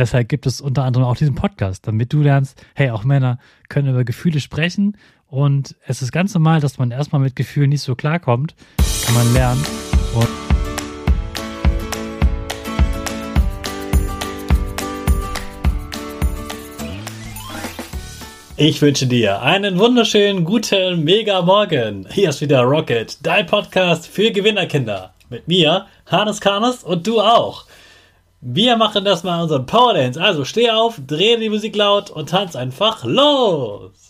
deshalb gibt es unter anderem auch diesen Podcast, damit du lernst, hey, auch Männer können über Gefühle sprechen und es ist ganz normal, dass man erstmal mit Gefühlen nicht so klarkommt. Kann man lernen. Und Ich wünsche dir einen wunderschönen guten Mega Morgen. Hier ist wieder Rocket, dein Podcast für Gewinnerkinder. Mit mir, Hannes Karnes und du auch. Wir machen das mal unseren Power Dance. Also steh auf, dreh die Musik laut und tanz einfach los.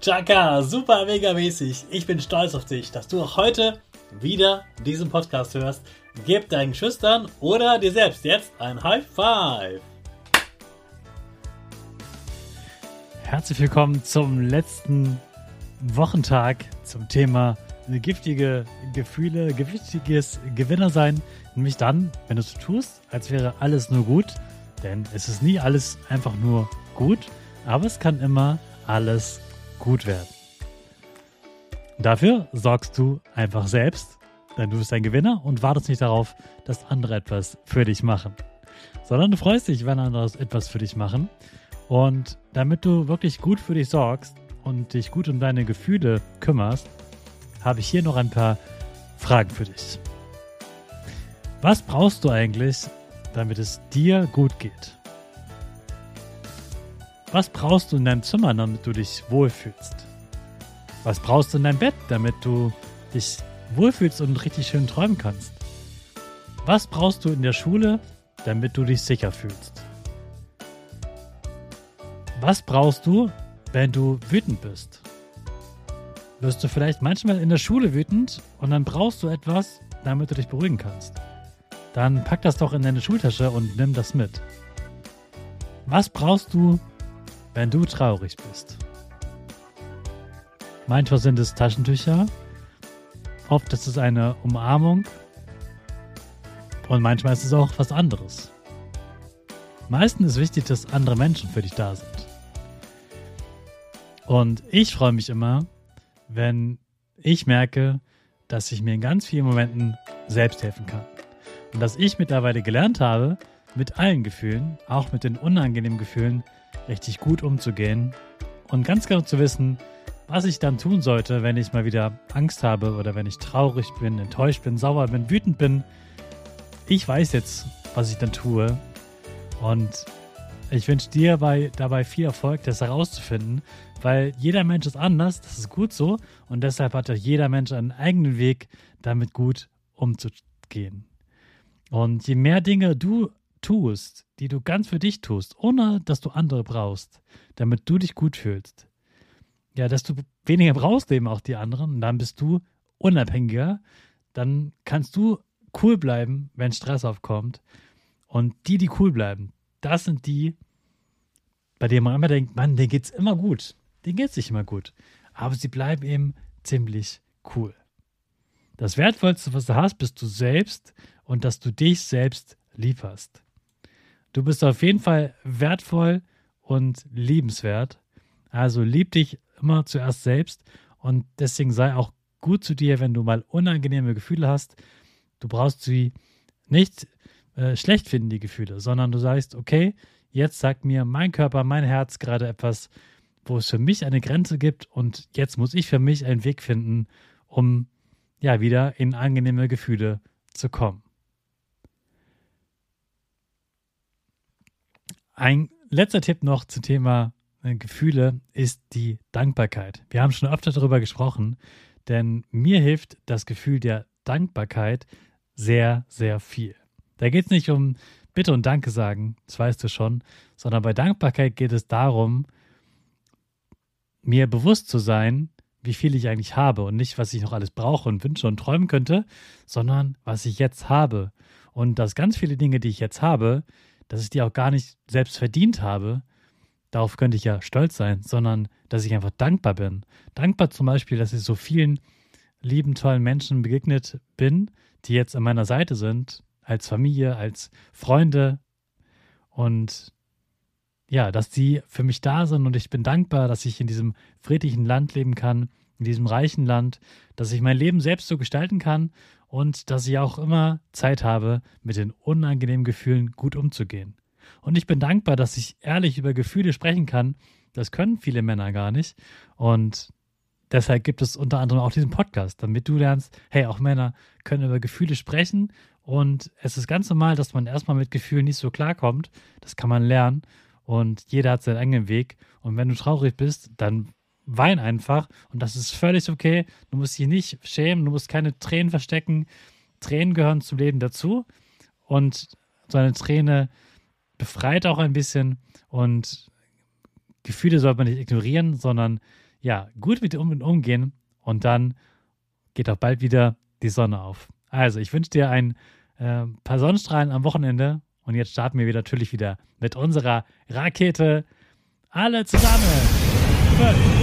Chaka, super mega mäßig. Ich bin stolz auf dich, dass du auch heute wieder diesen Podcast hörst. Gib deinen Schüchtern oder dir selbst jetzt ein High Five. Herzlich willkommen zum letzten Wochentag zum Thema giftige Gefühle, giftiges Gewinner sein. Nämlich dann, wenn du es tust, als wäre alles nur gut. Denn es ist nie alles einfach nur gut, aber es kann immer alles gut werden. Dafür sorgst du einfach selbst, denn du bist ein Gewinner und wartest nicht darauf, dass andere etwas für dich machen, sondern du freust dich, wenn andere etwas für dich machen. Und damit du wirklich gut für dich sorgst und dich gut um deine Gefühle kümmerst, habe ich hier noch ein paar Fragen für dich. Was brauchst du eigentlich, damit es dir gut geht? Was brauchst du in deinem Zimmer, damit du dich wohlfühlst? Was brauchst du in deinem Bett, damit du dich wohlfühlst und richtig schön träumen kannst? Was brauchst du in der Schule, damit du dich sicher fühlst? Was brauchst du, wenn du wütend bist? Wirst du vielleicht manchmal in der Schule wütend und dann brauchst du etwas, damit du dich beruhigen kannst? Dann pack das doch in deine Schultasche und nimm das mit. Was brauchst du, wenn du traurig bist. Manchmal sind es Taschentücher, oft ist es eine Umarmung und manchmal ist es auch was anderes. Meistens ist wichtig, dass andere Menschen für dich da sind. Und ich freue mich immer, wenn ich merke, dass ich mir in ganz vielen Momenten selbst helfen kann. Und dass ich mittlerweile gelernt habe, mit allen Gefühlen, auch mit den unangenehmen Gefühlen, richtig gut umzugehen und ganz genau zu wissen, was ich dann tun sollte, wenn ich mal wieder Angst habe oder wenn ich traurig bin, enttäuscht bin, sauer bin, wütend bin. Ich weiß jetzt, was ich dann tue und ich wünsche dir bei, dabei viel Erfolg, das herauszufinden, weil jeder Mensch ist anders, das ist gut so und deshalb hat jeder Mensch einen eigenen Weg, damit gut umzugehen. Und je mehr Dinge du tust, die du ganz für dich tust, ohne dass du andere brauchst, damit du dich gut fühlst, ja, desto weniger brauchst du eben auch die anderen und dann bist du unabhängiger. Dann kannst du cool bleiben, wenn Stress aufkommt. Und die, die cool bleiben, das sind die, bei denen man immer denkt, Mann, denen geht's immer gut. Denen geht's nicht immer gut. Aber sie bleiben eben ziemlich cool. Das Wertvollste, was du hast, bist du selbst und dass du dich selbst lieb hast. Du bist auf jeden Fall wertvoll und liebenswert. Also lieb dich immer zuerst selbst und deswegen sei auch gut zu dir, wenn du mal unangenehme Gefühle hast. Du brauchst sie nicht äh, schlecht finden, die Gefühle, sondern du sagst, okay, jetzt sagt mir mein Körper, mein Herz gerade etwas, wo es für mich eine Grenze gibt und jetzt muss ich für mich einen Weg finden, um ja wieder in angenehme Gefühle zu kommen. Ein letzter Tipp noch zum Thema äh, Gefühle ist die Dankbarkeit. Wir haben schon öfter darüber gesprochen, denn mir hilft das Gefühl der Dankbarkeit sehr, sehr viel. Da geht es nicht um Bitte und Danke sagen, das weißt du schon, sondern bei Dankbarkeit geht es darum, mir bewusst zu sein, wie viel ich eigentlich habe und nicht, was ich noch alles brauche und wünsche und träumen könnte, sondern was ich jetzt habe. Und dass ganz viele Dinge, die ich jetzt habe, dass ich die auch gar nicht selbst verdient habe, darauf könnte ich ja stolz sein, sondern dass ich einfach dankbar bin. Dankbar zum Beispiel, dass ich so vielen lieben, tollen Menschen begegnet bin, die jetzt an meiner Seite sind, als Familie, als Freunde und ja, dass die für mich da sind und ich bin dankbar, dass ich in diesem friedlichen Land leben kann, in diesem reichen Land, dass ich mein Leben selbst so gestalten kann und dass ich auch immer Zeit habe, mit den unangenehmen Gefühlen gut umzugehen. Und ich bin dankbar, dass ich ehrlich über Gefühle sprechen kann. Das können viele Männer gar nicht. Und deshalb gibt es unter anderem auch diesen Podcast, damit du lernst, hey, auch Männer können über Gefühle sprechen. Und es ist ganz normal, dass man erstmal mit Gefühlen nicht so klarkommt. Das kann man lernen und jeder hat seinen eigenen Weg. Und wenn du traurig bist, dann wein einfach und das ist völlig okay. Du musst dich nicht schämen, du musst keine Tränen verstecken. Tränen gehören zum Leben dazu und so eine Träne befreit auch ein bisschen und Gefühle sollte man nicht ignorieren, sondern ja, gut mit um umgehen und dann geht auch bald wieder die Sonne auf. Also, ich wünsche dir ein äh, paar Sonnenstrahlen am Wochenende und jetzt starten wir natürlich wieder mit unserer Rakete. Alle zusammen.